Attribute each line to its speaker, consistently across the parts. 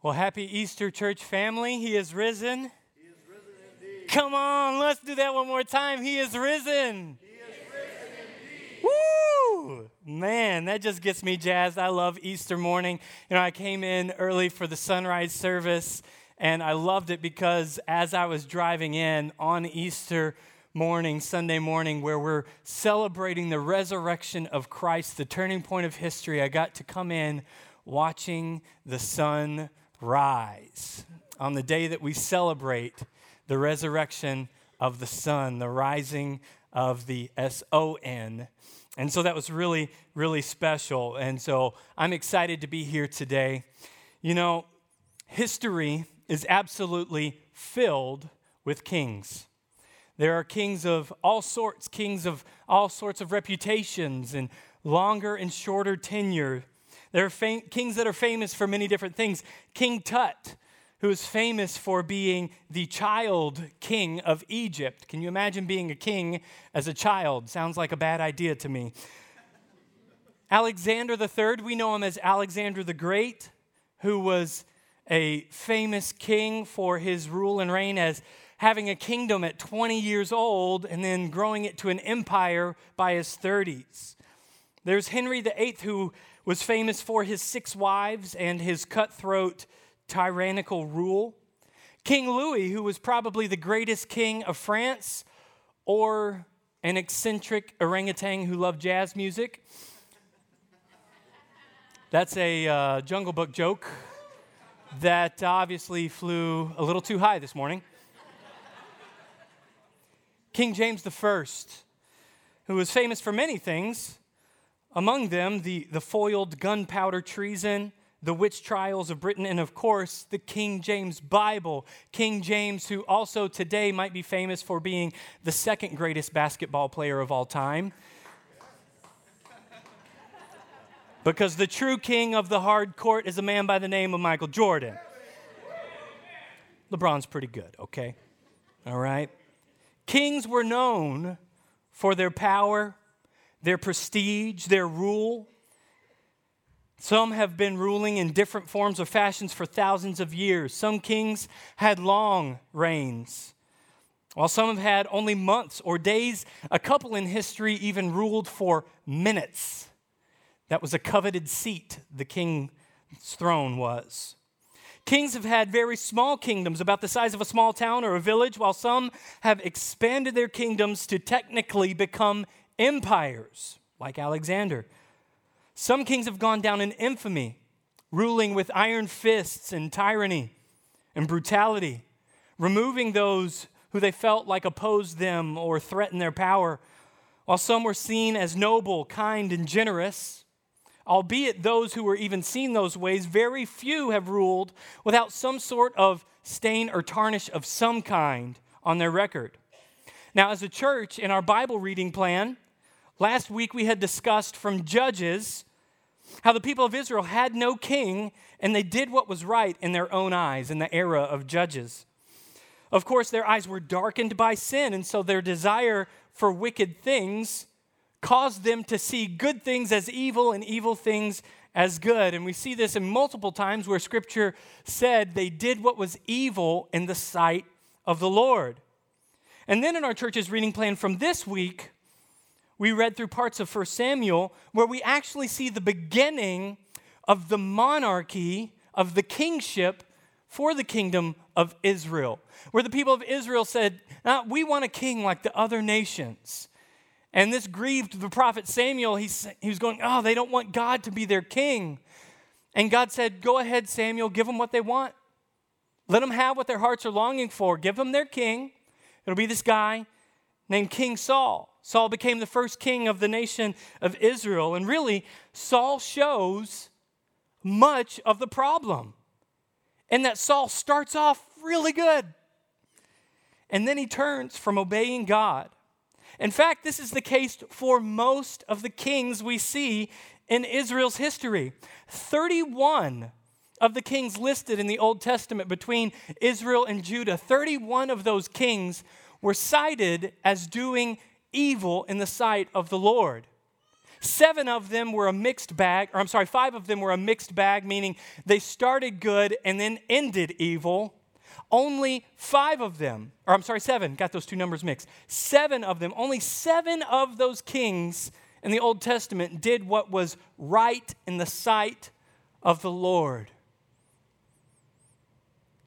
Speaker 1: Well, happy Easter, church family. He is risen. He is risen indeed. Come on, let's do that one more time. He is risen. He is risen indeed. Woo! Man, that just gets me jazzed. I love Easter morning. You know, I came in early for the sunrise service, and I loved it because as I was driving in on Easter morning, Sunday morning, where we're celebrating the resurrection of Christ, the turning point of history, I got to come in watching the sun rise on the day that we celebrate the resurrection of the sun, the rising of the S O N. And so that was really, really special. And so I'm excited to be here today. You know, history is absolutely filled with kings. There are kings of all sorts, kings of all sorts of reputations and longer and shorter tenure. There are fam- kings that are famous for many different things. King Tut, who is famous for being the child king of Egypt. Can you imagine being a king as a child? Sounds like a bad idea to me. Alexander III, we know him as Alexander the Great, who was a famous king for his rule and reign as having a kingdom at 20 years old and then growing it to an empire by his 30s. There's Henry VIII, who was famous for his six wives and his cutthroat, tyrannical rule. King Louis, who was probably the greatest king of France, or an eccentric orangutan who loved jazz music. That's a uh, Jungle Book joke that obviously flew a little too high this morning. King James I, who was famous for many things, among them, the, the foiled gunpowder treason, the witch trials of Britain, and of course, the King James Bible. King James, who also today might be famous for being the second greatest basketball player of all time. Because the true king of the hard court is a man by the name of Michael Jordan. LeBron's pretty good, okay? All right? Kings were known for their power, their prestige, their rule. Some have been ruling in different forms or fashions for thousands of years. Some kings had long reigns, while some have had only months or days. A couple in history even ruled for minutes. That was a coveted seat, the king's throne was. Kings have had very small kingdoms, about the size of a small town or a village, while some have expanded their kingdoms to technically become empires like Alexander. Some kings have gone down in infamy, ruling with iron fists and tyranny and brutality, removing those who they felt like opposed them or threatened their power, while some were seen as noble, kind, and generous. Albeit those who were even seen those ways, very few have ruled without some sort of stain or tarnish of some kind on their record. Now, as a church, in our Bible reading plan, Last week we had discussed from Judges how the people of Israel had no king and they did what was right in their own eyes in the era of Judges. Of course, their eyes were darkened by sin, and so their desire for wicked things caused them to see good things as evil and evil things as good. And we see this in multiple times where scripture said they did what was evil in the sight of the Lord. And then in our church's reading plan from this week, we read through parts of 1 Samuel where we actually see the beginning of the monarchy, of the kingship for the kingdom of Israel, where the people of Israel said, ah, We want a king like the other nations. And this grieved the prophet Samuel. He, he was going, Oh, they don't want God to be their king. And God said, Go ahead, Samuel, give them what they want. Let them have what their hearts are longing for. Give them their king. It'll be this guy named King Saul. Saul became the first king of the nation of Israel. And really, Saul shows much of the problem. And that Saul starts off really good. And then he turns from obeying God. In fact, this is the case for most of the kings we see in Israel's history. 31 of the kings listed in the Old Testament between Israel and Judah, 31 of those kings were cited as doing evil in the sight of the Lord. Seven of them were a mixed bag, or I'm sorry, five of them were a mixed bag, meaning they started good and then ended evil. Only five of them, or I'm sorry, seven, got those two numbers mixed. Seven of them, only seven of those kings in the Old Testament did what was right in the sight of the Lord.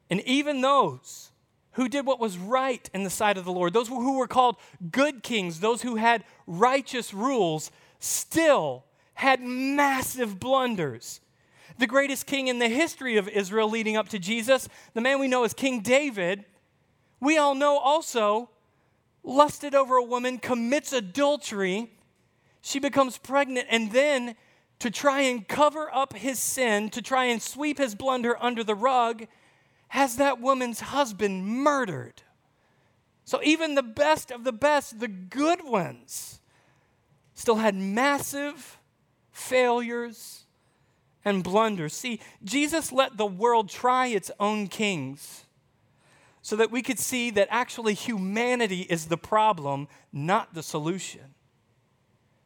Speaker 1: And even those who did what was right in the sight of the Lord, those who were called good kings, those who had righteous rules, still had massive blunders. The greatest king in the history of Israel leading up to Jesus, the man we know as King David, we all know also lusted over a woman, commits adultery. She becomes pregnant, and then to try and cover up his sin, to try and sweep his blunder under the rug, has that woman's husband murdered. So even the best of the best, the good ones, still had massive failures and blunders. See, Jesus let the world try its own kings so that we could see that actually humanity is the problem, not the solution.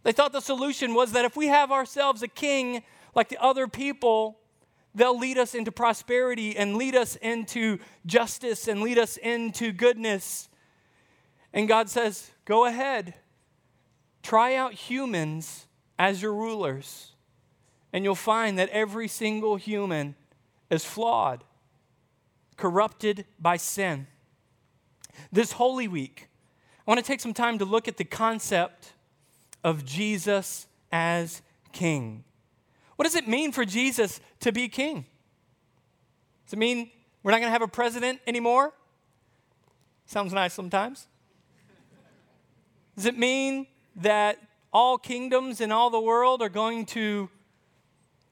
Speaker 1: They thought the solution was that if we have ourselves a king like the other people, they'll lead us into prosperity and lead us into justice and lead us into goodness. And God says, Go ahead. Try out humans as your rulers, and you'll find that every single human is flawed, corrupted by sin. This Holy Week, I want to take some time to look at the concept of Jesus as King. What does it mean for Jesus to be King? Does it mean we're not going to have a president anymore? Sounds nice sometimes. Does it mean that all kingdoms in all the world are going to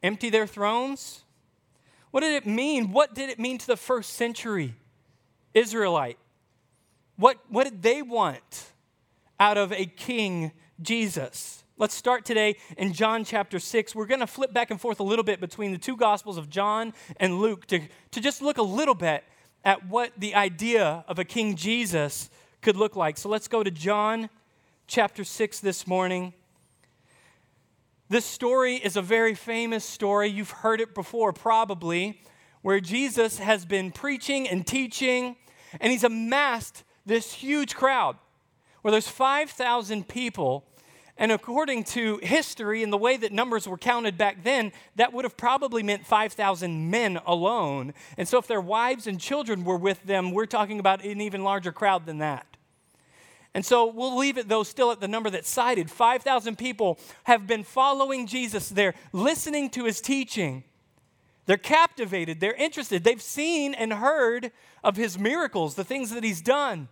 Speaker 1: empty their thrones? What did it mean? What did it mean to the first century Israelite? What, what did they want out of a king, Jesus? Let's start today in John chapter 6. We're going to flip back and forth a little bit between the two Gospels of John and Luke to, to just look a little bit at what the idea of a King Jesus could look like. So let's go to John chapter 6 this morning. This story is a very famous story. You've heard it before, probably, where Jesus has been preaching and teaching, and he's amassed this huge crowd where there's 5,000 people. And according to history and the way that numbers were counted back then, that would have probably meant 5,000 men alone. And so, if their wives and children were with them, we're talking about an even larger crowd than that. And so we'll leave it, though, still at the number that's cited. 5,000 people have been following Jesus. They're listening to his teaching. They're captivated. They're interested. They've seen and heard of his miracles, the things that he's done.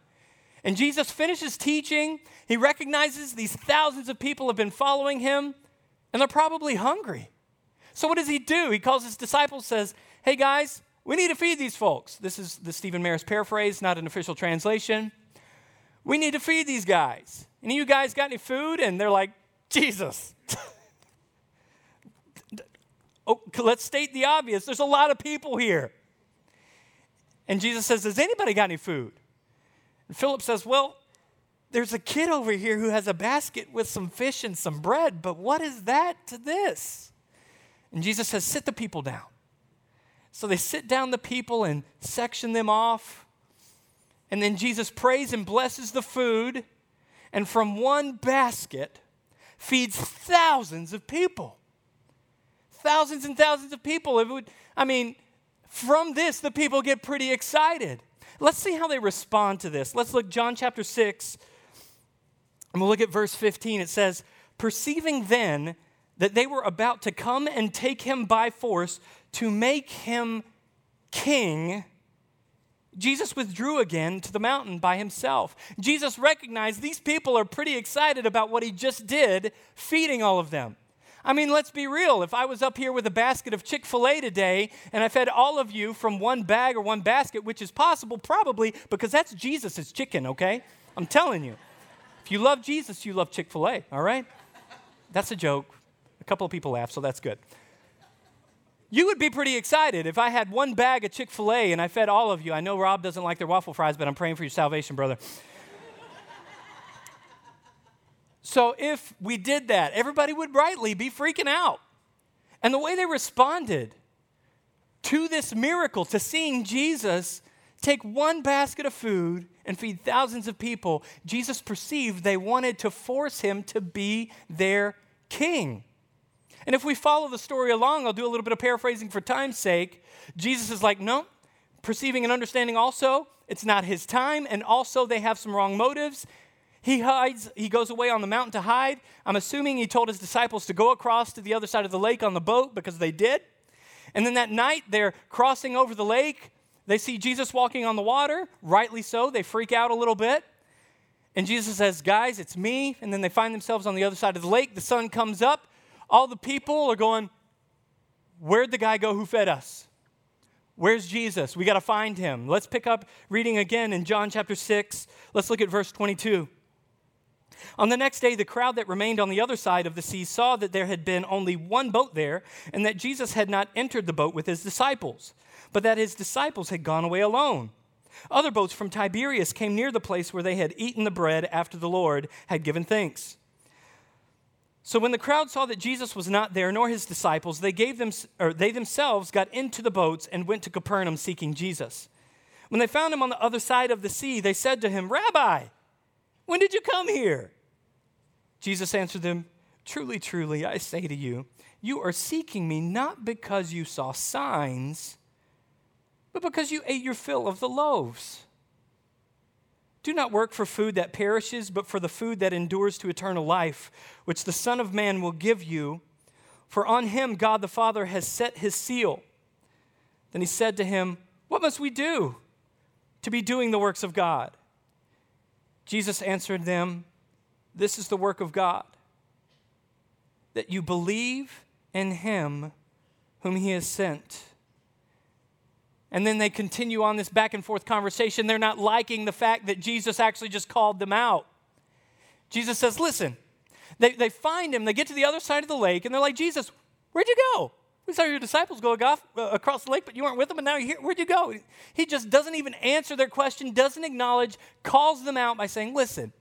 Speaker 1: And Jesus finishes teaching. He recognizes these thousands of people have been following him, and they're probably hungry. So what does he do? He calls his disciples, says, Hey guys, we need to feed these folks. This is the Stephen Maris paraphrase, not an official translation. We need to feed these guys. Any of you guys got any food? And they're like, Jesus. oh, let's state the obvious. There's a lot of people here. And Jesus says, Does anybody got any food? And Philip says, Well, there's a kid over here who has a basket with some fish and some bread, but what is that to this? And Jesus says, Sit the people down. So they sit down the people and section them off. And then Jesus prays and blesses the food, and from one basket feeds thousands of people. Thousands and thousands of people. Would, I mean, from this, the people get pretty excited. Let's see how they respond to this. Let's look John chapter 6, and we'll look at verse 15. It says, Perceiving then that they were about to come and take him by force to make him king, Jesus withdrew again to the mountain by himself. Jesus recognized these people are pretty excited about what he just did, feeding all of them. I mean, let's be real. If I was up here with a basket of Chick fil A today and I fed all of you from one bag or one basket, which is possible probably because that's Jesus' chicken, okay? I'm telling you. If you love Jesus, you love Chick fil A, all right? That's a joke. A couple of people laugh, so that's good. You would be pretty excited if I had one bag of Chick fil A and I fed all of you. I know Rob doesn't like their waffle fries, but I'm praying for your salvation, brother. So if we did that, everybody would rightly be freaking out. And the way they responded to this miracle, to seeing Jesus take one basket of food and feed thousands of people, Jesus perceived they wanted to force him to be their king. And if we follow the story along, I'll do a little bit of paraphrasing for time's sake. Jesus is like, no, perceiving and understanding also, it's not his time, and also they have some wrong motives. He hides, he goes away on the mountain to hide. I'm assuming he told his disciples to go across to the other side of the lake on the boat because they did. And then that night, they're crossing over the lake. They see Jesus walking on the water, rightly so. They freak out a little bit. And Jesus says, Guys, it's me. And then they find themselves on the other side of the lake. The sun comes up. All the people are going, Where'd the guy go who fed us? Where's Jesus? We got to find him. Let's pick up reading again in John chapter 6. Let's look at verse 22. On the next day, the crowd that remained on the other side of the sea saw that there had been only one boat there, and that Jesus had not entered the boat with his disciples, but that his disciples had gone away alone. Other boats from Tiberias came near the place where they had eaten the bread after the Lord had given thanks. So when the crowd saw that Jesus was not there, nor his disciples, they, gave them, or they themselves got into the boats and went to Capernaum seeking Jesus. When they found him on the other side of the sea, they said to him, Rabbi, when did you come here? Jesus answered them, Truly, truly, I say to you, you are seeking me not because you saw signs, but because you ate your fill of the loaves. Do not work for food that perishes, but for the food that endures to eternal life, which the Son of Man will give you. For on him God the Father has set his seal. Then he said to him, What must we do to be doing the works of God? Jesus answered them, This is the work of God, that you believe in him whom he has sent. And then they continue on this back and forth conversation. They're not liking the fact that Jesus actually just called them out. Jesus says, Listen, they, they find him, they get to the other side of the lake, and they're like, Jesus, where'd you go? We saw your disciples go uh, across the lake, but you weren't with them, and now you're here. Where'd you go? He just doesn't even answer their question, doesn't acknowledge, calls them out by saying, Listen,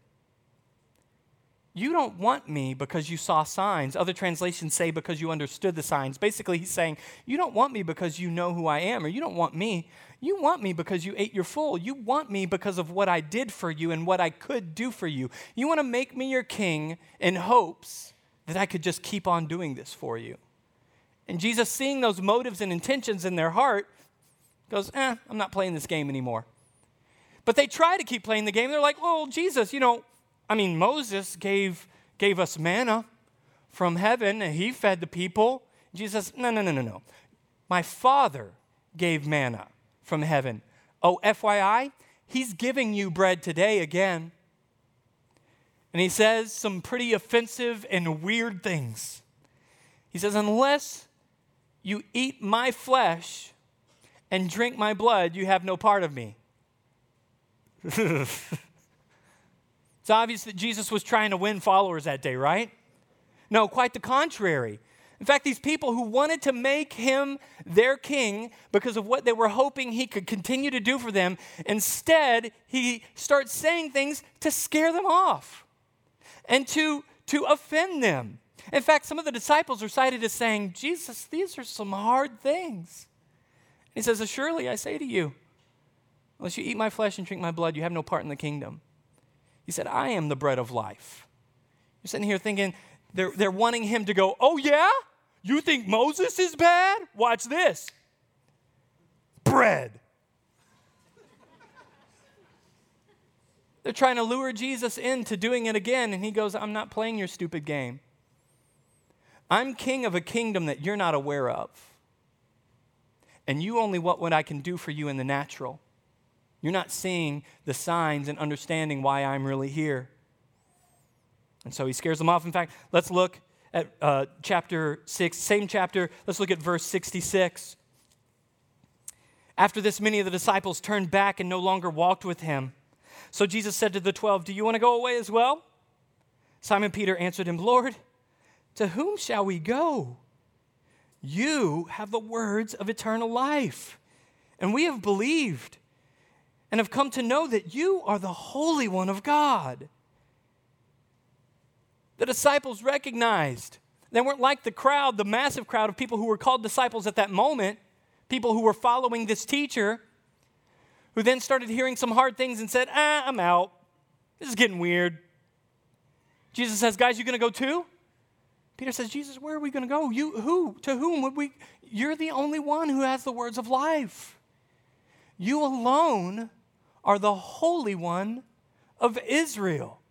Speaker 1: you don't want me because you saw signs. Other translations say because you understood the signs. Basically, he's saying, You don't want me because you know who I am, or you don't want me. You want me because you ate your full. You want me because of what I did for you and what I could do for you. You want to make me your king in hopes that I could just keep on doing this for you. And Jesus, seeing those motives and intentions in their heart, goes, Eh, I'm not playing this game anymore. But they try to keep playing the game. They're like, Well, Jesus, you know, I mean, Moses gave, gave us manna from heaven and he fed the people. Jesus, no, no, no, no, no. My Father gave manna from heaven. Oh, FYI, he's giving you bread today again. And he says some pretty offensive and weird things. He says, Unless you eat my flesh and drink my blood, you have no part of me. It's obvious that Jesus was trying to win followers that day, right? No, quite the contrary. In fact, these people who wanted to make him their king because of what they were hoping he could continue to do for them, instead, he starts saying things to scare them off and to, to offend them. In fact, some of the disciples are cited as saying, Jesus, these are some hard things. He says, Surely I say to you, unless you eat my flesh and drink my blood, you have no part in the kingdom. He said, I am the bread of life. You're sitting here thinking, they're, they're wanting him to go, Oh, yeah? You think Moses is bad? Watch this bread. They're trying to lure Jesus into doing it again, and he goes, I'm not playing your stupid game. I'm king of a kingdom that you're not aware of. And you only want what I can do for you in the natural. You're not seeing the signs and understanding why I'm really here. And so he scares them off. In fact, let's look at uh, chapter 6, same chapter. Let's look at verse 66. After this, many of the disciples turned back and no longer walked with him. So Jesus said to the twelve, Do you want to go away as well? Simon Peter answered him, Lord, to whom shall we go? You have the words of eternal life, and we have believed and have come to know that you are the Holy One of God. The disciples recognized. They weren't like the crowd, the massive crowd of people who were called disciples at that moment, people who were following this teacher, who then started hearing some hard things and said, Ah, I'm out. This is getting weird. Jesus says, Guys, you to go too? Peter says, Jesus, where are we going to go? You, who? To whom would we? You're the only one who has the words of life. You alone are the Holy One of Israel.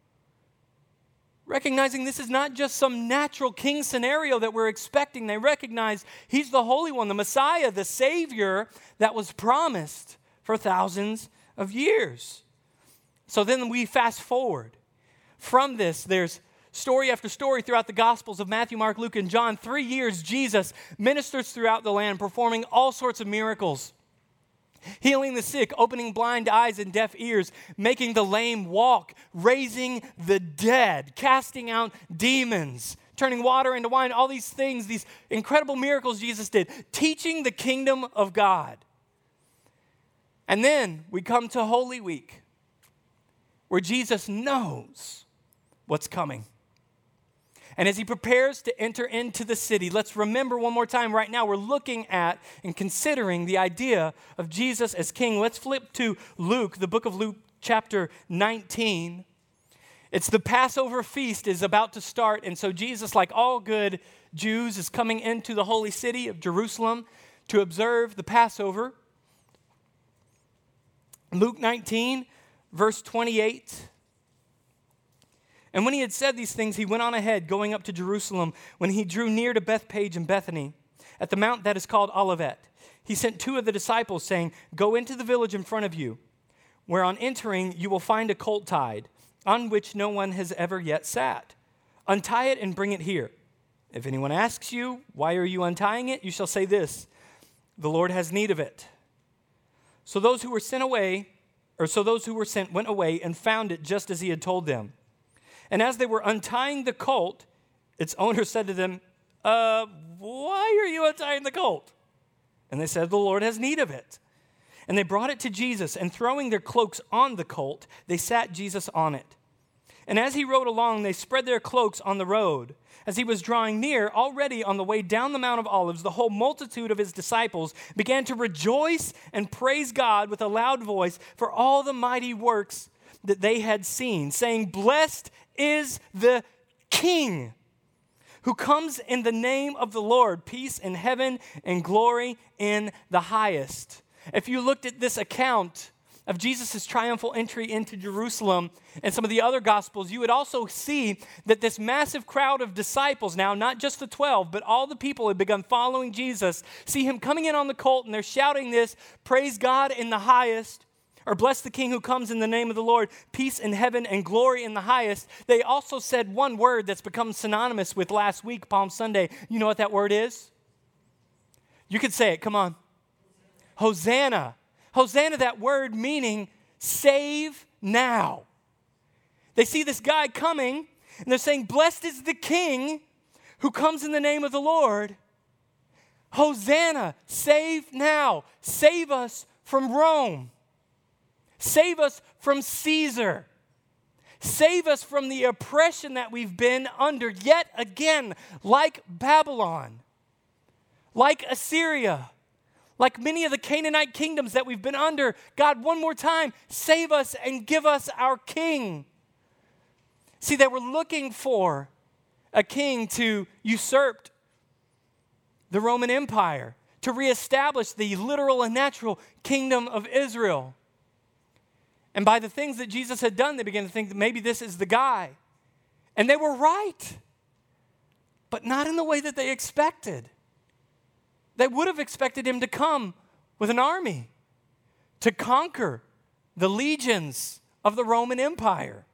Speaker 1: Recognizing this is not just some natural king scenario that we're expecting, they recognize he's the Holy One, the Messiah, the Savior that was promised for thousands of years. So then we fast forward. From this, there's story after story throughout the Gospels of Matthew, Mark, Luke, and John. Three years, Jesus ministers throughout the land, performing all sorts of miracles healing the sick, opening blind eyes and deaf ears, making the lame walk, raising the dead, casting out demons, turning water into wine, all these things, these incredible miracles Jesus did, teaching the kingdom of God. And then we come to Holy Week, where Jesus knows what's coming. And as he prepares to enter into the city, let's remember one more time right now, we're looking at and considering the idea of Jesus as king. Let's flip to Luke, the book of Luke, chapter 19. It's the Passover feast is about to start, and so Jesus, like all good Jews, is coming into the holy city of Jerusalem to observe the Passover. Luke 19, verse 28 and when he had said these things, he went on ahead, going up to Jerusalem. When he drew near to Bethphage and Bethany, at the mount that is called Olivet, he sent two of the disciples, saying, Go into the village in front of you, where on entering you will find a colt tied, on which no one has ever yet sat. Untie it and bring it here. If anyone asks you, Why are you untying it? you shall say this The Lord has need of it. So those who were sent away, or so those who were sent went away and found it just as he had told them. And as they were untying the colt, its owner said to them, uh, Why are you untying the colt? And they said, The Lord has need of it. And they brought it to Jesus, and throwing their cloaks on the colt, they sat Jesus on it. And as he rode along, they spread their cloaks on the road. As he was drawing near, already on the way down the Mount of Olives, the whole multitude of his disciples began to rejoice and praise God with a loud voice for all the mighty works that they had seen, saying, Blessed is the King who comes in the name of the Lord, peace in heaven and glory in the highest. If you looked at this account of Jesus' triumphal entry into Jerusalem and some of the other gospels, you would also see that this massive crowd of disciples, now not just the 12, but all the people had begun following Jesus, see him coming in on the colt and they're shouting this Praise God in the highest or bless the King who comes in the name of the Lord, peace in heaven and glory in the highest. They also said one word that's become synonymous with last week, Palm Sunday. You know what that word is? You could say it, come on. Hosanna. Hosanna, that word meaning save now. They see this guy coming and they're saying, Blessed is the King who comes in the name of the Lord. Hosanna, save now, save us from Rome. Save us from Caesar. Save us from the oppression that we've been under yet again, like Babylon, like Assyria, like many of the Canaanite kingdoms that we've been under. God, one more time, save us and give us our king. See, they were looking for a king to usurp the Roman Empire, to reestablish the literal and natural kingdom of Israel. And by the things that Jesus had done, they began to think that maybe this is the guy. And they were right, but not in the way that they expected. They would have expected him to come with an army to conquer the legions of the Roman Empire.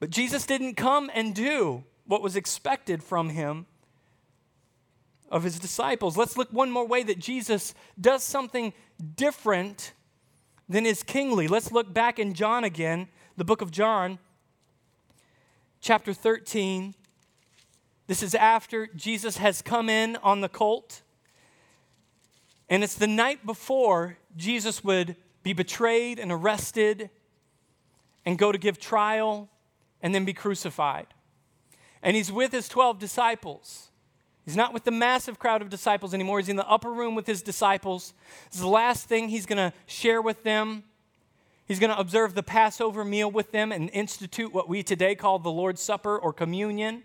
Speaker 1: But Jesus didn't come and do what was expected from him of his disciples. Let's look one more way that Jesus does something different than is kingly. Let's look back in John again, the book of John, chapter 13. This is after Jesus has come in on the colt. And it's the night before Jesus would be betrayed and arrested and go to give trial and then be crucified. And he's with his 12 disciples. He's not with the massive crowd of disciples anymore. He's in the upper room with his disciples. This is the last thing he's going to share with them. He's going to observe the Passover meal with them and institute what we today call the Lord's Supper or communion,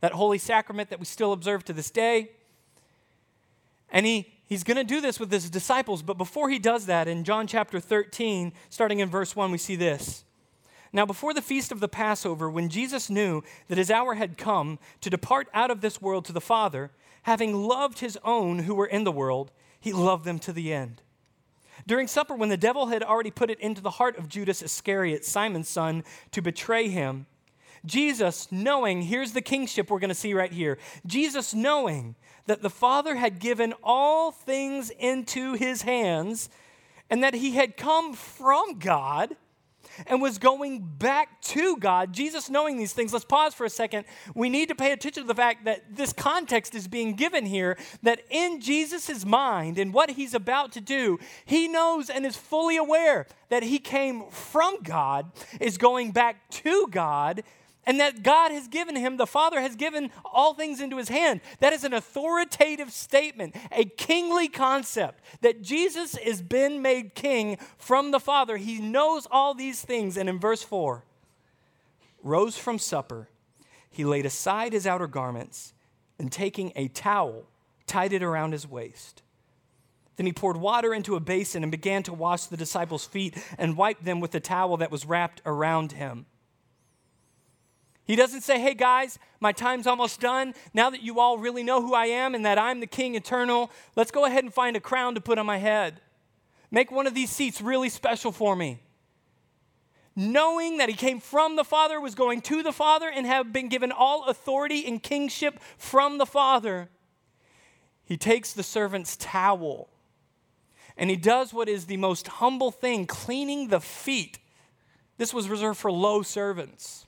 Speaker 1: that holy sacrament that we still observe to this day. And he, he's going to do this with his disciples. But before he does that, in John chapter 13, starting in verse 1, we see this. Now, before the feast of the Passover, when Jesus knew that his hour had come to depart out of this world to the Father, having loved his own who were in the world, he loved them to the end. During supper, when the devil had already put it into the heart of Judas Iscariot, Simon's son, to betray him, Jesus, knowing, here's the kingship we're going to see right here. Jesus, knowing that the Father had given all things into his hands and that he had come from God and was going back to God. Jesus knowing these things, let's pause for a second. We need to pay attention to the fact that this context is being given here that in Jesus' mind and what he's about to do, he knows and is fully aware that he came from God, is going back to God, and that God has given him, the Father has given all things into his hand. That is an authoritative statement, a kingly concept that Jesus has been made king from the Father. He knows all these things. And in verse 4, rose from supper, he laid aside his outer garments and taking a towel, tied it around his waist. Then he poured water into a basin and began to wash the disciples' feet and wipe them with the towel that was wrapped around him. He doesn't say, hey guys, my time's almost done. Now that you all really know who I am and that I'm the King eternal, let's go ahead and find a crown to put on my head. Make one of these seats really special for me. Knowing that he came from the Father, was going to the Father, and have been given all authority and kingship from the Father, he takes the servant's towel and he does what is the most humble thing cleaning the feet. This was reserved for low servants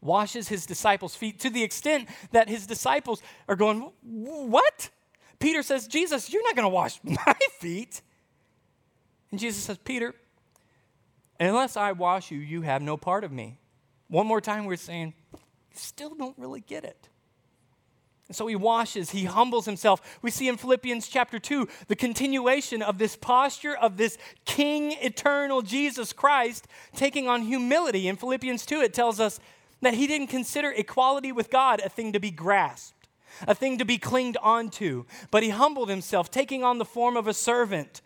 Speaker 1: washes his disciples' feet to the extent that his disciples are going, What? Peter says, Jesus, you're not going to wash my feet. And Jesus says, Peter, unless I wash you, you have no part of me. One more time, we're saying, still don't really get it. And so he washes, he humbles himself. We see in Philippians chapter 2 the continuation of this posture of this King eternal Jesus Christ taking on humility. In Philippians 2, it tells us that he didn't consider equality with God a thing to be grasped, a thing to be clinged onto, but he humbled himself, taking on the form of a servant,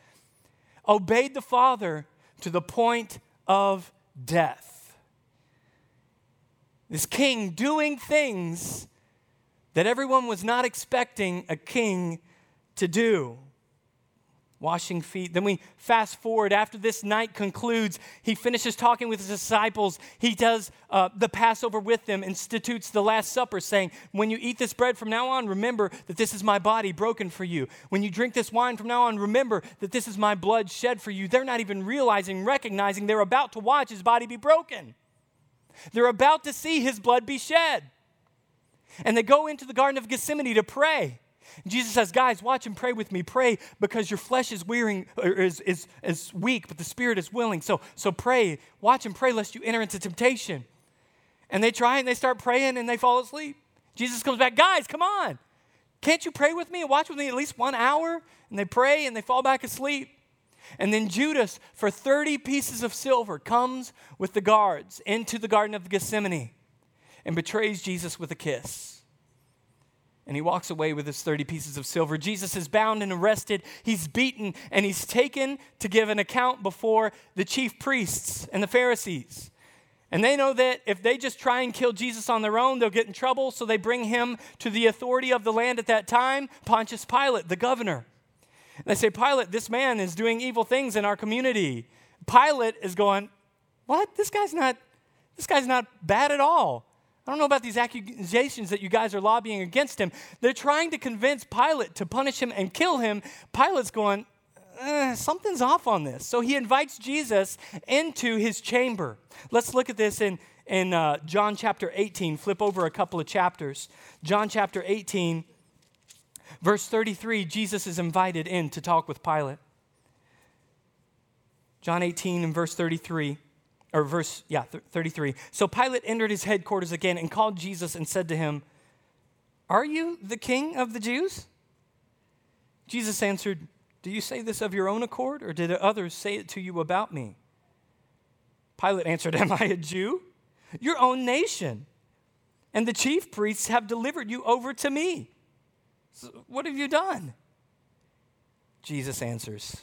Speaker 1: obeyed the Father to the point of death. This king doing things that everyone was not expecting a king to do washing feet. Then we fast forward. After this night concludes, he finishes talking with his disciples. He does uh, the Passover with them, institutes the Last Supper, saying, When you eat this bread from now on, remember that this is my body broken for you. When you drink this wine from now on, remember that this is my blood shed for you. They're not even realizing, recognizing they're about to watch his body be broken. They're about to see his blood be shed. And they go into the Garden of Gethsemane to pray. Jesus says, Guys, watch and pray with me. Pray because your flesh is wearing is, is, is weak, but the spirit is willing. So, so pray, watch and pray lest you enter into temptation. And they try and they start praying and they fall asleep. Jesus comes back, guys, come on. Can't you pray with me and watch with me at least one hour? And they pray and they fall back asleep. And then Judas, for 30 pieces of silver, comes with the guards into the Garden of Gethsemane and betrays Jesus with a kiss and he walks away with his 30 pieces of silver. Jesus is bound and arrested. He's beaten and he's taken to give an account before the chief priests and the Pharisees. And they know that if they just try and kill Jesus on their own, they'll get in trouble. So they bring him to the authority of the land at that time, Pontius Pilate, the governor. And they say, Pilate, this man is doing evil things in our community. Pilate is going, What? This guy's not, this guy's not bad at all. I don't know about these accusations that you guys are lobbying against him. They're trying to convince Pilate to punish him and kill him. Pilate's going, eh, something's off on this. So he invites Jesus into his chamber. Let's look at this in, in uh, John chapter 18. Flip over a couple of chapters. John chapter 18, verse 33, Jesus is invited in to talk with Pilate. John 18 and verse 33. Or verse, yeah, 33. So Pilate entered his headquarters again and called Jesus and said to him, Are you the king of the Jews? Jesus answered, Do you say this of your own accord, or did others say it to you about me? Pilate answered, Am I a Jew? Your own nation. And the chief priests have delivered you over to me. So what have you done? Jesus answers,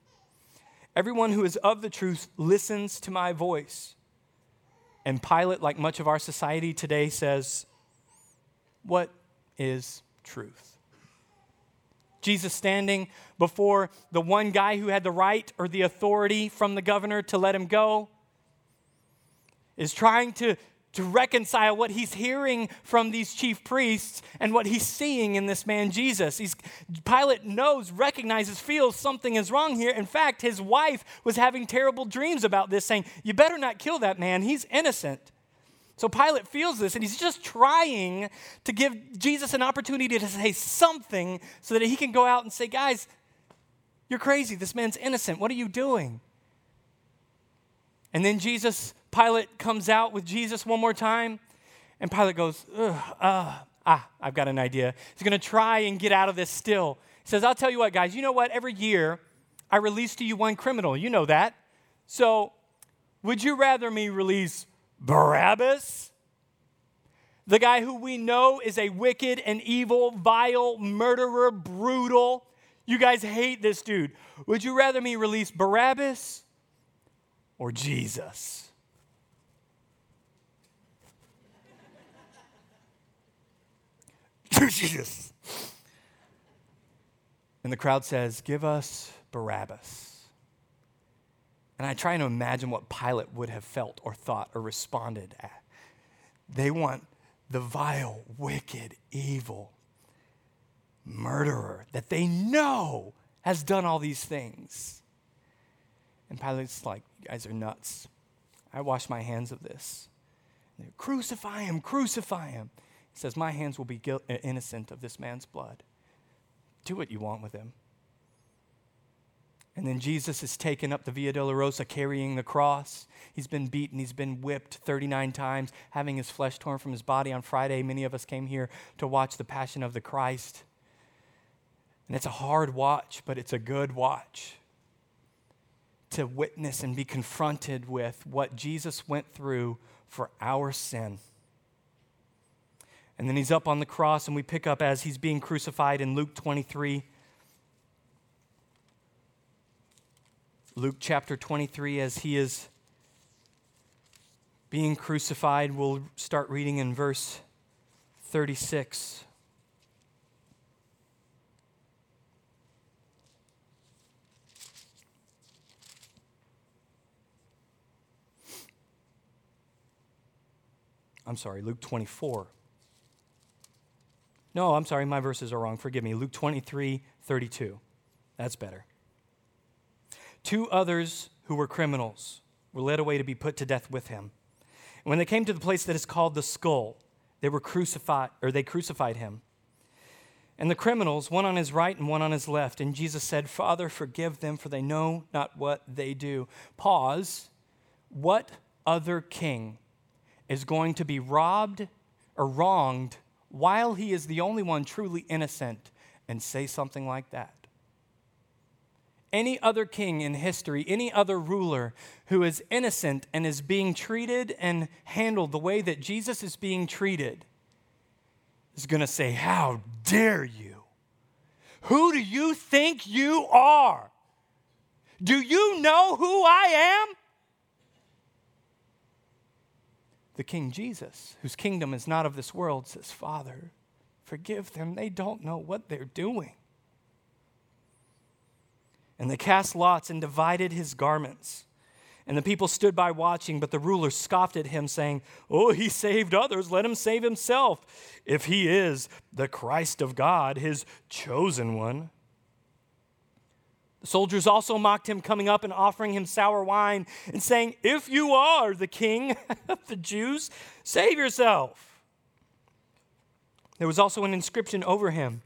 Speaker 1: Everyone who is of the truth listens to my voice. And Pilate, like much of our society today, says, What is truth? Jesus standing before the one guy who had the right or the authority from the governor to let him go is trying to to reconcile what he's hearing from these chief priests and what he's seeing in this man Jesus. He's, Pilate knows, recognizes, feels something is wrong here. In fact, his wife was having terrible dreams about this, saying, You better not kill that man, he's innocent. So Pilate feels this, and he's just trying to give Jesus an opportunity to say something so that he can go out and say, Guys, you're crazy. This man's innocent. What are you doing? And then Jesus Pilate comes out with Jesus one more time, and Pilate goes, uh, ah, I've got an idea. He's going to try and get out of this still. He says, I'll tell you what, guys, you know what? Every year, I release to you one criminal. You know that. So, would you rather me release Barabbas? The guy who we know is a wicked and evil, vile murderer, brutal. You guys hate this dude. Would you rather me release Barabbas or Jesus? Jesus. And the crowd says, Give us Barabbas. And I try to imagine what Pilate would have felt or thought or responded at. They want the vile, wicked, evil murderer that they know has done all these things. And Pilate's like, You guys are nuts. I wash my hands of this. Crucify him, crucify him. He says, My hands will be guilt, uh, innocent of this man's blood. Do what you want with him. And then Jesus is taken up the Via Dolorosa carrying the cross. He's been beaten, he's been whipped 39 times, having his flesh torn from his body. On Friday, many of us came here to watch the Passion of the Christ. And it's a hard watch, but it's a good watch to witness and be confronted with what Jesus went through for our sin. And then he's up on the cross, and we pick up as he's being crucified in Luke 23. Luke chapter 23, as he is being crucified, we'll start reading in verse 36. I'm sorry, Luke 24. No, I'm sorry, my verses are wrong. Forgive me. Luke 23, 32. That's better. Two others who were criminals were led away to be put to death with him. When they came to the place that is called the skull, they were crucified, or they crucified him. And the criminals, one on his right and one on his left. And Jesus said, Father, forgive them, for they know not what they do. Pause. What other king is going to be robbed or wronged while he is the only one truly innocent and say something like that. Any other king in history, any other ruler who is innocent and is being treated and handled the way that Jesus is being treated is going to say, How dare you? Who do you think you are? Do you know who I am? The King Jesus, whose kingdom is not of this world, says, Father, forgive them. They don't know what they're doing. And they cast lots and divided his garments. And the people stood by watching, but the ruler scoffed at him, saying, Oh, he saved others, let him save himself, if he is the Christ of God, his chosen one. The soldiers also mocked him, coming up and offering him sour wine, and saying, If you are the king of the Jews, save yourself. There was also an inscription over him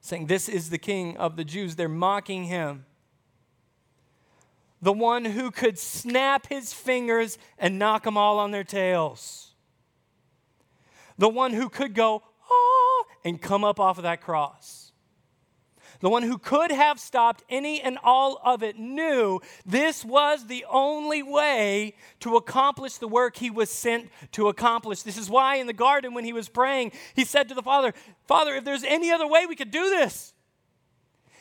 Speaker 1: saying, This is the king of the Jews. They're mocking him. The one who could snap his fingers and knock them all on their tails. The one who could go, oh, and come up off of that cross the one who could have stopped any and all of it, knew this was the only way to accomplish the work he was sent to accomplish. This is why in the garden, when he was praying, he said to the Father, Father, if there's any other way we could do this,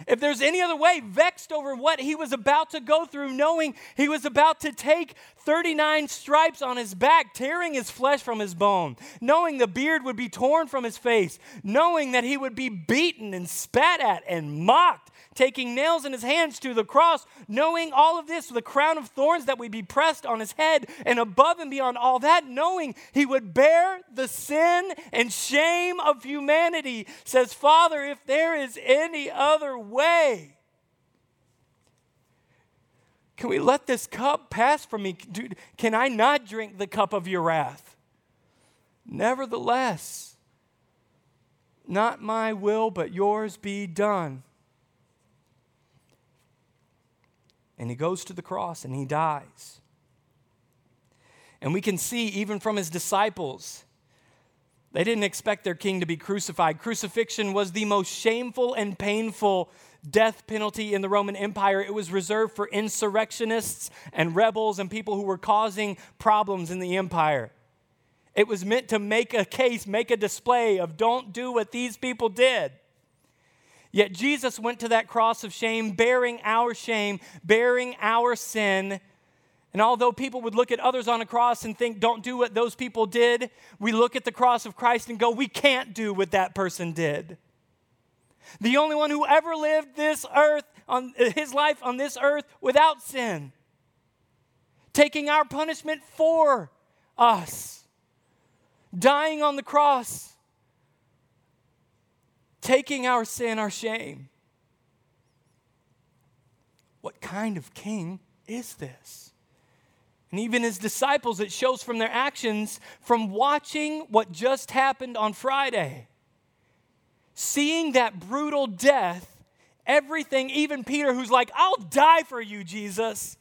Speaker 1: if there's any other way, vexed over what he was about to go through, knowing he was about to take 39 stripes on his back, tearing his flesh from his bone, knowing the beard would be torn from his face, knowing that he would be beaten and spat at and mocked, taking nails in his hands to the cross, knowing all of this, the crown of thorns that would be pressed on his head, and above and beyond all that, knowing he would bear the sin and shame of humanity, says, Father, if there is any other way, can we let this cup pass from me? Dude, can I not drink the cup of your wrath? Nevertheless, not my will, but yours be done. And he goes to the cross and he dies. And we can see, even from his disciples, they didn't expect their king to be crucified. Crucifixion was the most shameful and painful death penalty in the Roman Empire. It was reserved for insurrectionists and rebels and people who were causing problems in the empire. It was meant to make a case, make a display of don't do what these people did. Yet Jesus went to that cross of shame, bearing our shame, bearing our sin. And although people would look at others on a cross and think, don't do what those people did, we look at the cross of Christ and go, we can't do what that person did. The only one who ever lived this earth, on his life on this earth without sin, taking our punishment for us, dying on the cross taking our sin, our shame. What kind of king is this? And even his disciples, it shows from their actions, from watching what just happened on Friday, seeing that brutal death, everything, even Peter, who's like, I'll die for you, Jesus.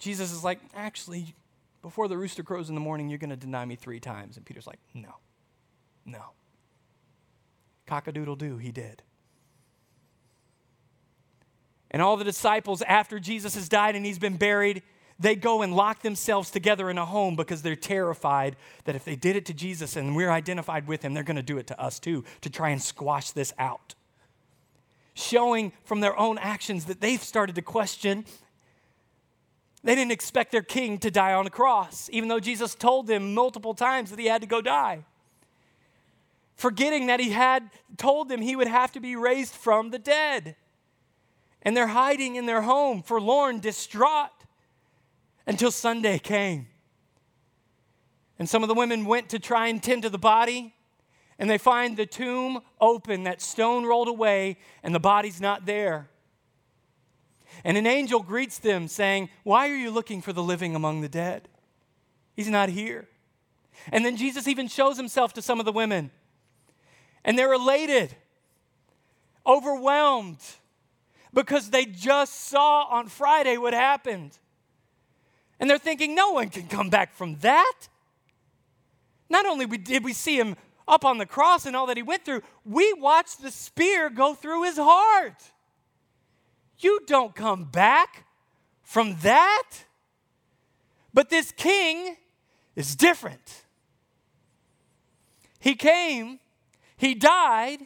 Speaker 1: Jesus is like, actually, before the rooster crows in the morning, you're going to deny me three times. And Peter's like, no, no. Cockadoodle doo, he did. And all the disciples, after Jesus has died and he's been buried, they go and lock themselves together in a home because they're terrified that if they did it to Jesus and we're identified with him, they're going to do it to us too to try and squash this out. Showing from their own actions that they've started to question. They didn't expect their king to die on a cross, even though Jesus told them multiple times that he had to go die forgetting that he had told them he would have to be raised from the dead. And they're hiding in their home, forlorn, distraught, until Sunday came. And some of the women went to try and tend to the body, and they find the tomb open, that stone rolled away, and the body's not there. And an angel greets them, saying, Why are you looking for the living among the dead? He's not here. And then Jesus even shows himself to some of the women and they're elated, overwhelmed, because they just saw on Friday what happened. And they're thinking, no one can come back from that. Not only did we see him up on the cross and all that he went through, we watched the spear go through his heart. You don't come back from that. But this king is different. He came he died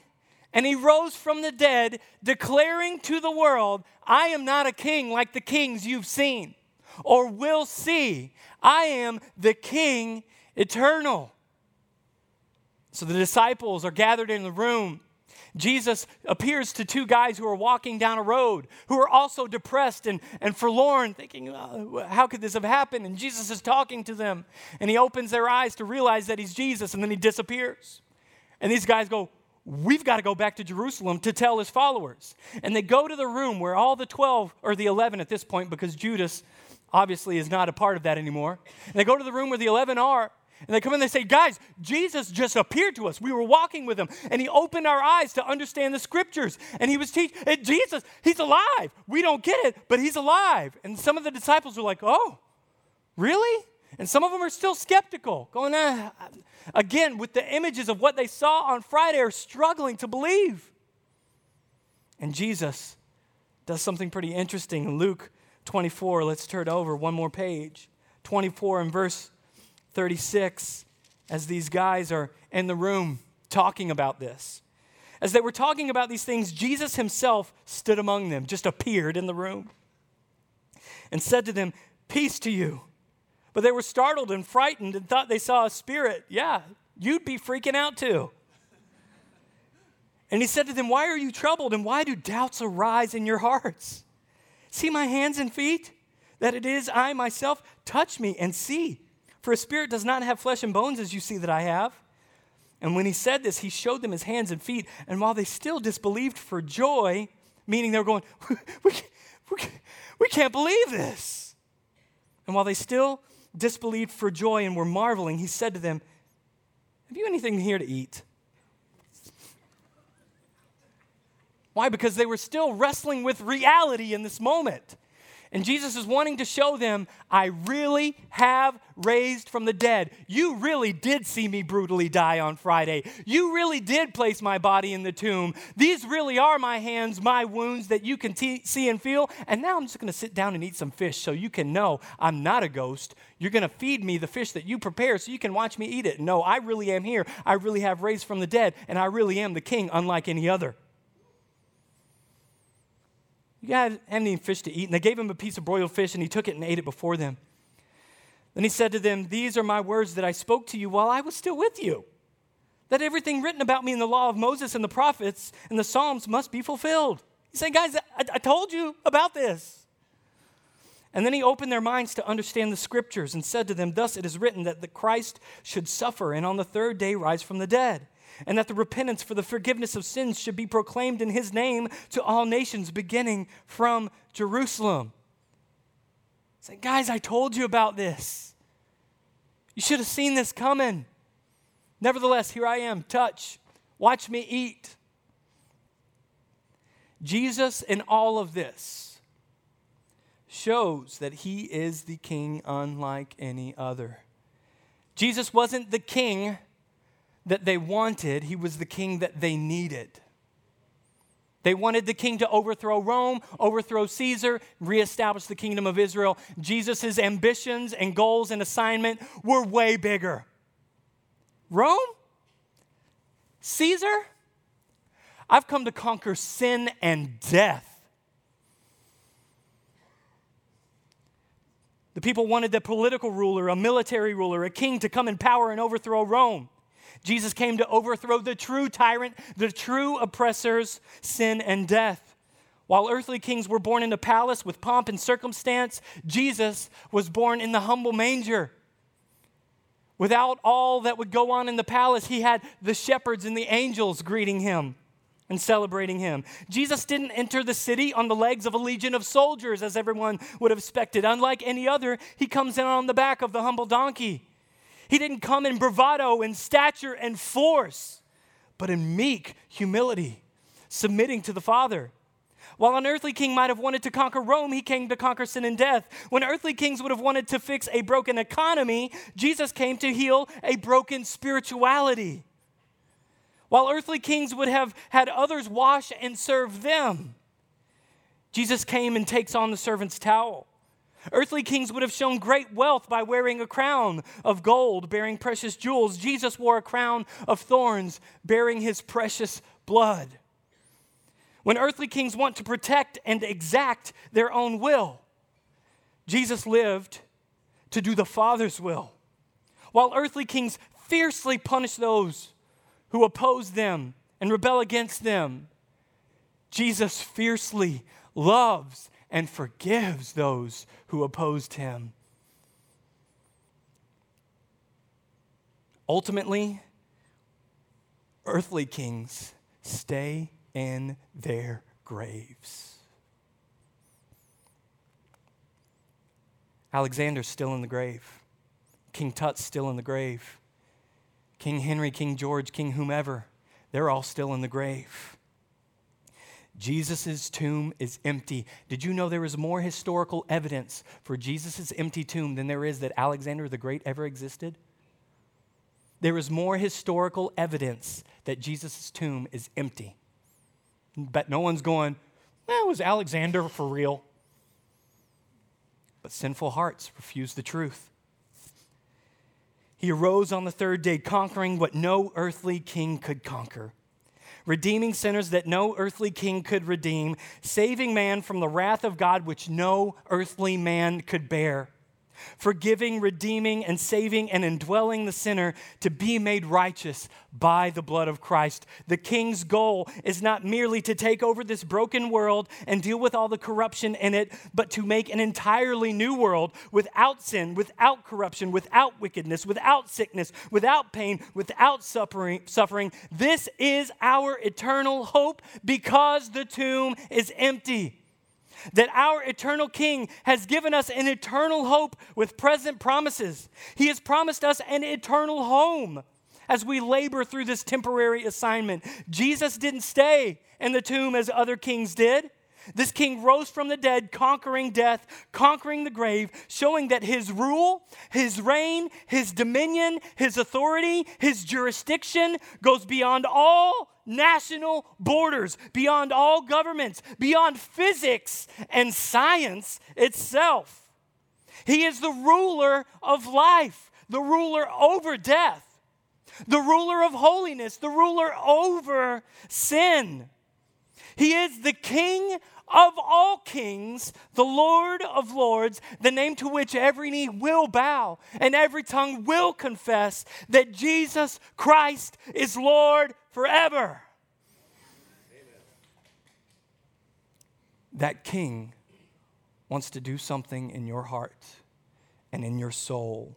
Speaker 1: and he rose from the dead, declaring to the world, I am not a king like the kings you've seen or will see. I am the king eternal. So the disciples are gathered in the room. Jesus appears to two guys who are walking down a road who are also depressed and, and forlorn, thinking, oh, How could this have happened? And Jesus is talking to them. And he opens their eyes to realize that he's Jesus, and then he disappears. And these guys go, We've got to go back to Jerusalem to tell his followers. And they go to the room where all the 12, or the 11 at this point, because Judas obviously is not a part of that anymore. And they go to the room where the 11 are, and they come in and they say, Guys, Jesus just appeared to us. We were walking with him, and he opened our eyes to understand the scriptures. And he was teaching, Jesus, he's alive. We don't get it, but he's alive. And some of the disciples are like, Oh, really? And some of them are still skeptical, going, ah. Again, with the images of what they saw on Friday, are struggling to believe. And Jesus does something pretty interesting in Luke 24. Let's turn over one more page. 24 and verse 36 as these guys are in the room talking about this. As they were talking about these things, Jesus himself stood among them, just appeared in the room, and said to them, Peace to you. But they were startled and frightened and thought they saw a spirit. Yeah, you'd be freaking out too. And he said to them, Why are you troubled and why do doubts arise in your hearts? See my hands and feet, that it is I myself. Touch me and see. For a spirit does not have flesh and bones as you see that I have. And when he said this, he showed them his hands and feet. And while they still disbelieved for joy, meaning they were going, we, we, we can't believe this. And while they still disbelieved for joy and were marveling, he said to them, Have you anything here to eat? Why? Because they were still wrestling with reality in this moment. And Jesus is wanting to show them, I really have raised from the dead. You really did see me brutally die on Friday. You really did place my body in the tomb. These really are my hands, my wounds that you can t- see and feel. And now I'm just going to sit down and eat some fish so you can know I'm not a ghost. You're going to feed me the fish that you prepare so you can watch me eat it. No, I really am here. I really have raised from the dead, and I really am the king, unlike any other. You got any fish to eat? And they gave him a piece of broiled fish, and he took it and ate it before them. Then he said to them, These are my words that I spoke to you while I was still with you. That everything written about me in the law of Moses and the prophets and the Psalms must be fulfilled. He said, Guys, I, I told you about this. And then he opened their minds to understand the scriptures and said to them, Thus it is written that the Christ should suffer and on the third day rise from the dead and that the repentance for the forgiveness of sins should be proclaimed in his name to all nations, beginning from Jerusalem. Say, guys, I told you about this. You should have seen this coming. Nevertheless, here I am. Touch. Watch me eat. Jesus, in all of this, shows that he is the king unlike any other. Jesus wasn't the king that they wanted, he was the king that they needed. They wanted the king to overthrow Rome, overthrow Caesar, reestablish the kingdom of Israel. Jesus' ambitions and goals and assignment were way bigger. Rome? Caesar? I've come to conquer sin and death. The people wanted a political ruler, a military ruler, a king to come in power and overthrow Rome. Jesus came to overthrow the true tyrant, the true oppressors, sin and death. While earthly kings were born in a palace with pomp and circumstance, Jesus was born in the humble manger. Without all that would go on in the palace, he had the shepherds and the angels greeting him and celebrating him. Jesus didn't enter the city on the legs of a legion of soldiers, as everyone would have expected. Unlike any other, he comes in on the back of the humble donkey. He didn't come in bravado and stature and force, but in meek humility, submitting to the Father. While an earthly king might have wanted to conquer Rome, he came to conquer sin and death. When earthly kings would have wanted to fix a broken economy, Jesus came to heal a broken spirituality. While earthly kings would have had others wash and serve them, Jesus came and takes on the servant's towel. Earthly kings would have shown great wealth by wearing a crown of gold bearing precious jewels. Jesus wore a crown of thorns bearing his precious blood. When earthly kings want to protect and exact their own will, Jesus lived to do the Father's will. While earthly kings fiercely punish those who oppose them and rebel against them. Jesus fiercely loves and forgives those who opposed him. Ultimately, earthly kings stay in their graves. Alexander's still in the grave. King Tut's still in the grave. King Henry, King George, King whomever, they're all still in the grave. Jesus' tomb is empty. Did you know there is more historical evidence for Jesus' empty tomb than there is that Alexander the Great ever existed? There is more historical evidence that Jesus' tomb is empty. But no one's going, eh, was Alexander for real? But sinful hearts refuse the truth. He arose on the third day, conquering what no earthly king could conquer, redeeming sinners that no earthly king could redeem, saving man from the wrath of God which no earthly man could bear forgiving, redeeming, and saving and indwelling the sinner to be made righteous by the blood of Christ. The king's goal is not merely to take over this broken world and deal with all the corruption in it, but to make an entirely new world without sin, without corruption, without wickedness, without sickness, without pain, without suffering. suffering. This is our eternal hope because the tomb is empty that our eternal King has given us an eternal hope with present promises. He has promised us an eternal home as we labor through this temporary assignment. Jesus didn't stay in the tomb as other kings did. This king rose from the dead, conquering death, conquering the grave, showing that his rule, his reign, his dominion, his authority, his jurisdiction goes beyond all national borders, beyond all governments, beyond physics and science itself. He is the ruler of life, the ruler over death, the ruler of holiness, the ruler over sin. He is the king of all kings, the Lord of lords, the name to which every knee will bow and every tongue will confess that Jesus Christ is Lord forever. Amen. That king wants to do something in your heart and in your soul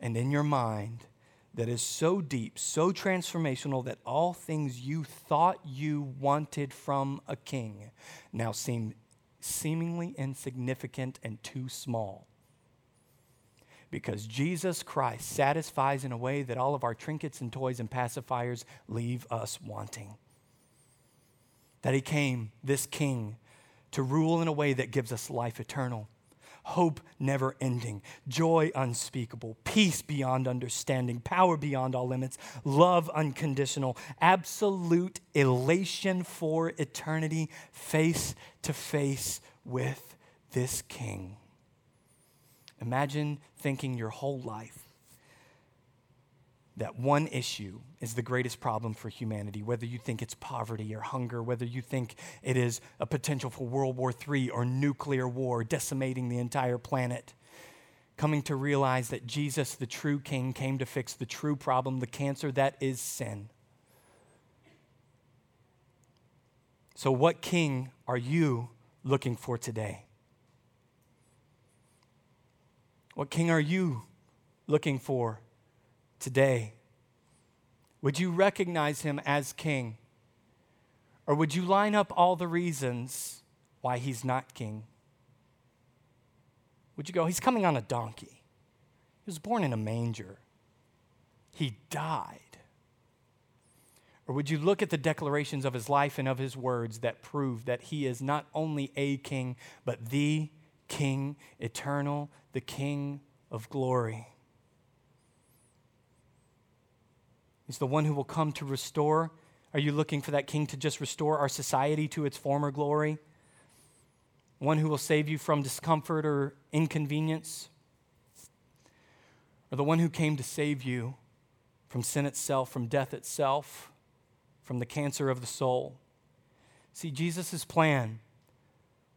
Speaker 1: and in your mind that is so deep, so transformational that all things you thought you wanted from a king now seem seemingly insignificant and too small. Because Jesus Christ satisfies in a way that all of our trinkets and toys and pacifiers leave us wanting. That he came, this king, to rule in a way that gives us life eternal hope never ending, joy unspeakable, peace beyond understanding, power beyond all limits, love unconditional, absolute elation for eternity, face to face with this King. Imagine thinking your whole life that one issue is the greatest problem for humanity, whether you think it's poverty or hunger, whether you think it is a potential for World War III or nuclear war decimating the entire planet. Coming to realize that Jesus, the true King, came to fix the true problem, the cancer that is sin. So, what king are you looking for today? What king are you looking for today? Would you recognize him as king? Or would you line up all the reasons why he's not king? Would you go, he's coming on a donkey? He was born in a manger. He died. Or would you look at the declarations of his life and of his words that prove that he is not only a king, but the king eternal, the king of glory? He's the one who will come to restore. Are you looking for that king to just restore our society to its former glory? One who will save you from discomfort or inconvenience? Or the one who came to save you from sin itself, from death itself, from the cancer of the soul? See, Jesus' plan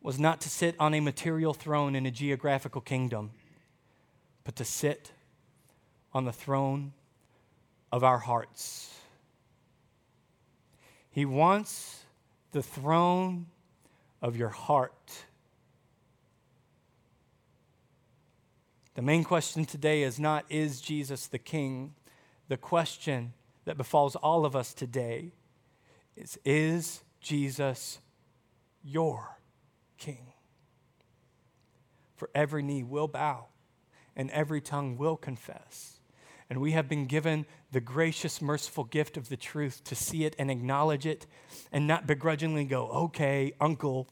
Speaker 1: was not to sit on a material throne in a geographical kingdom, but to sit on the throne of our hearts. He wants the throne of your heart. The main question today is not, is Jesus the King? The question that befalls all of us today is, is Jesus your King? For every knee will bow and every tongue will confess. And we have been given the gracious, merciful gift of the truth to see it and acknowledge it and not begrudgingly go, okay, uncle,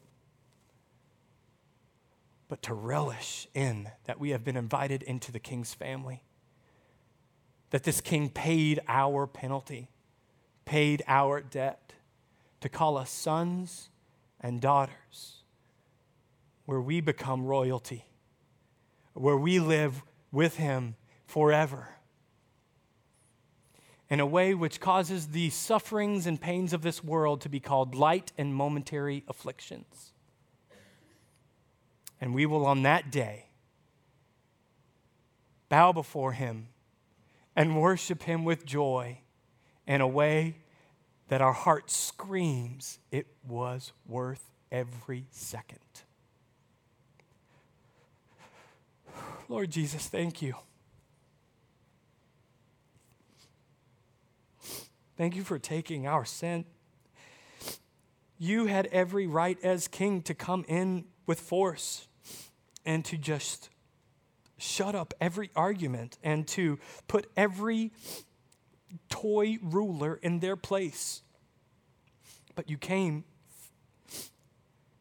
Speaker 1: but to relish in that we have been invited into the king's family. That this king paid our penalty, paid our debt to call us sons and daughters, where we become royalty, where we live with him forever. In a way which causes the sufferings and pains of this world to be called light and momentary afflictions and we will on that day bow before him and worship him with joy in a way that our heart screams it was worth every second. Lord Jesus, thank you. Thank you for taking our sin. You had every right as king to come in with force and to just shut up every argument and to put every toy ruler in their place. But you came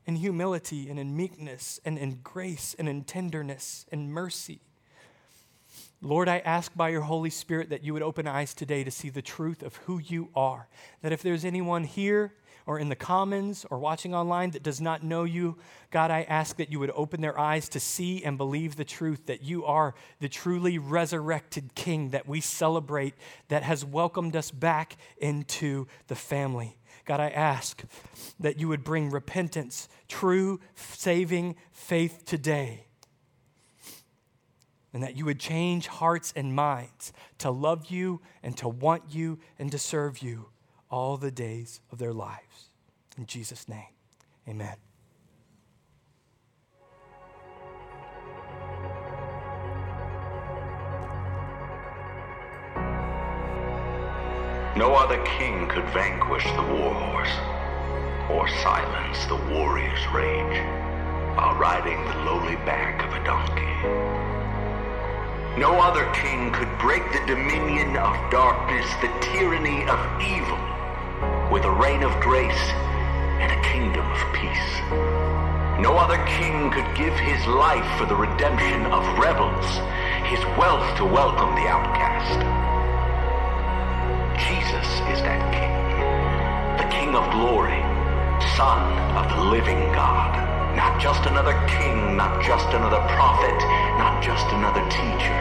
Speaker 1: in humility and in meekness and in grace and in tenderness and mercy. Lord, I ask by your Holy Spirit that you would open eyes today to see the truth of who you are. That if there's anyone here or in the commons or watching online that does not know you, God, I ask that you would open their eyes to see and believe the truth that you are the truly resurrected King that we celebrate, that has welcomed us back into the family. God, I ask that you would bring repentance, true saving faith today. And that you would change hearts and minds to love you and to want you and to serve you all the days of their lives. In Jesus' name, amen.
Speaker 2: No other king could vanquish the war horse or silence the warrior's rage while riding the lowly back of a donkey. No other king could break the dominion of darkness, the tyranny of evil, with a reign of grace and a kingdom of peace. No other king could give his life for the redemption of rebels, his wealth to welcome the outcast. Jesus is that king, the king of glory, son of the living God. Not just another king, not just another prophet, not just another teacher.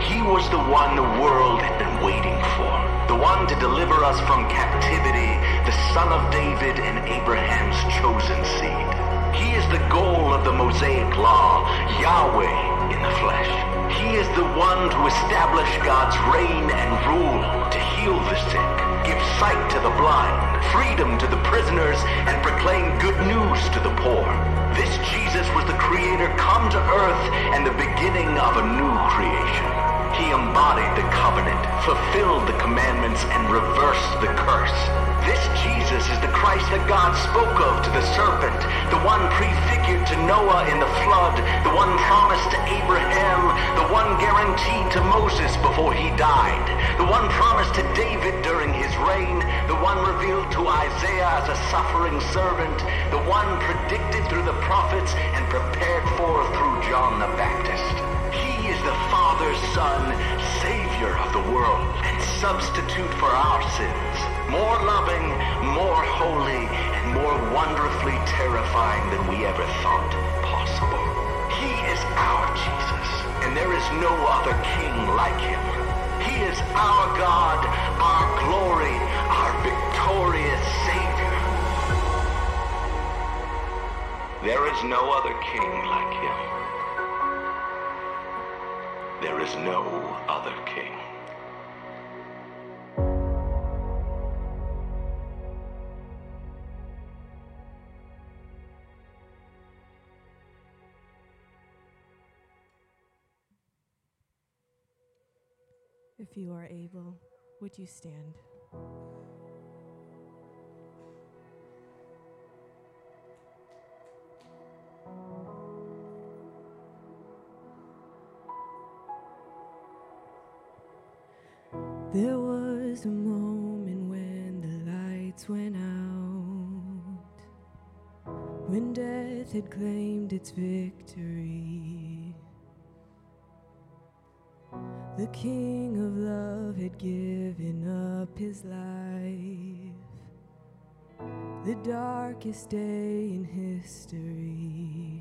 Speaker 2: He was the one the world had been waiting for. The one to deliver us from captivity, the son of David and Abraham's chosen seed. He is the goal of the Mosaic law, Yahweh in the flesh. He is the one to establish God's reign and rule, to heal the sick, give sight to the blind, freedom to the prisoners, and proclaim good news to the poor. This Jesus was the Creator come to earth and the beginning of a new creation. He embodied the covenant, fulfilled the commandments, and reversed the curse. This Jesus is the Christ that God spoke of to the serpent, the one prefigured to Noah in the flood, the one promised to Abraham, the one guaranteed to Moses before he died, the one promised to David during his reign, the one revealed to Isaiah as a suffering servant, the one predicted through the prophets and prepared for through John the Baptist. He the Father, Son, Savior of the world, and substitute for our sins. More loving, more holy, and more wonderfully terrifying than we ever thought possible. He is our Jesus, and there is no other king like him. He is our God, our glory, our victorious Savior. There is no other king like him. There is no other king.
Speaker 3: If you are able, would you stand? There was a moment when the lights went out, when death had claimed its victory. The King of Love had given up his life, the darkest day in history.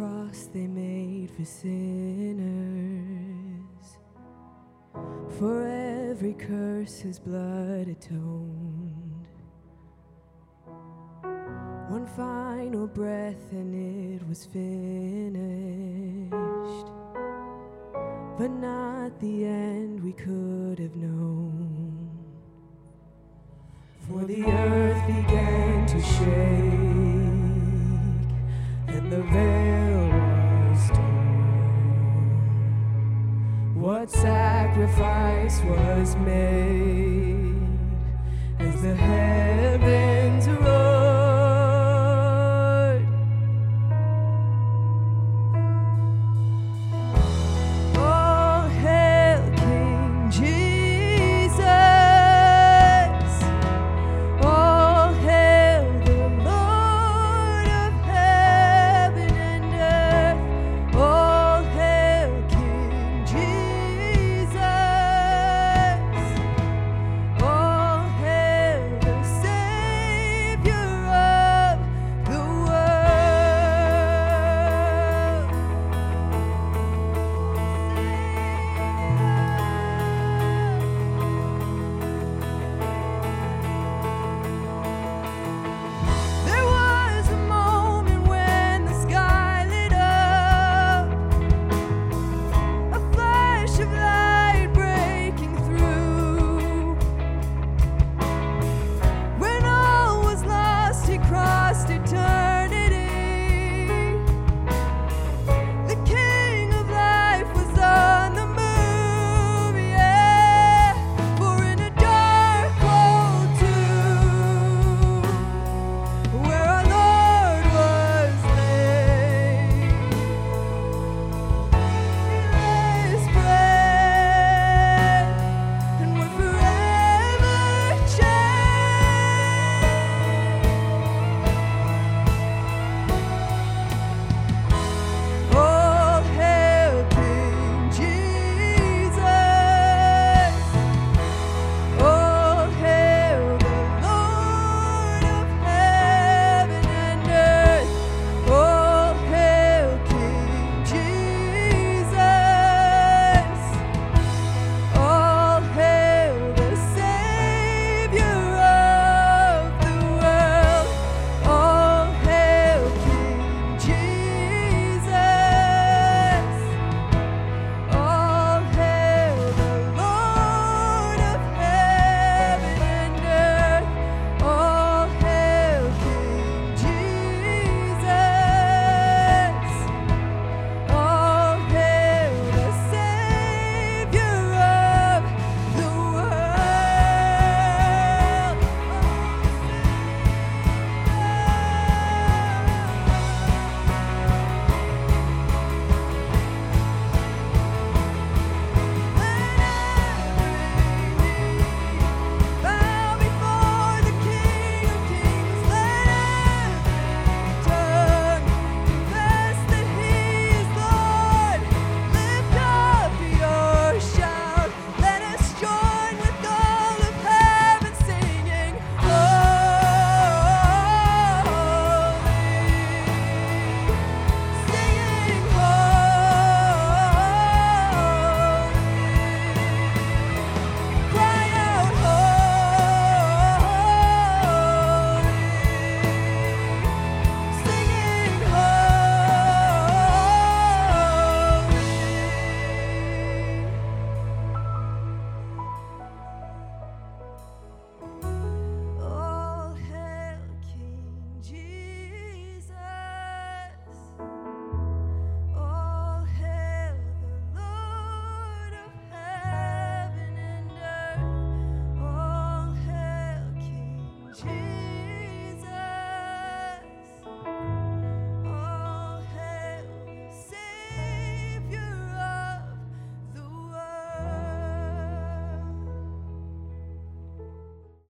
Speaker 3: Cross they made for sinners. For every curse his blood atoned. One final breath and it was finished. But not the end we could have known. For the earth began to shake and the veil sacrifice was made. As the heaven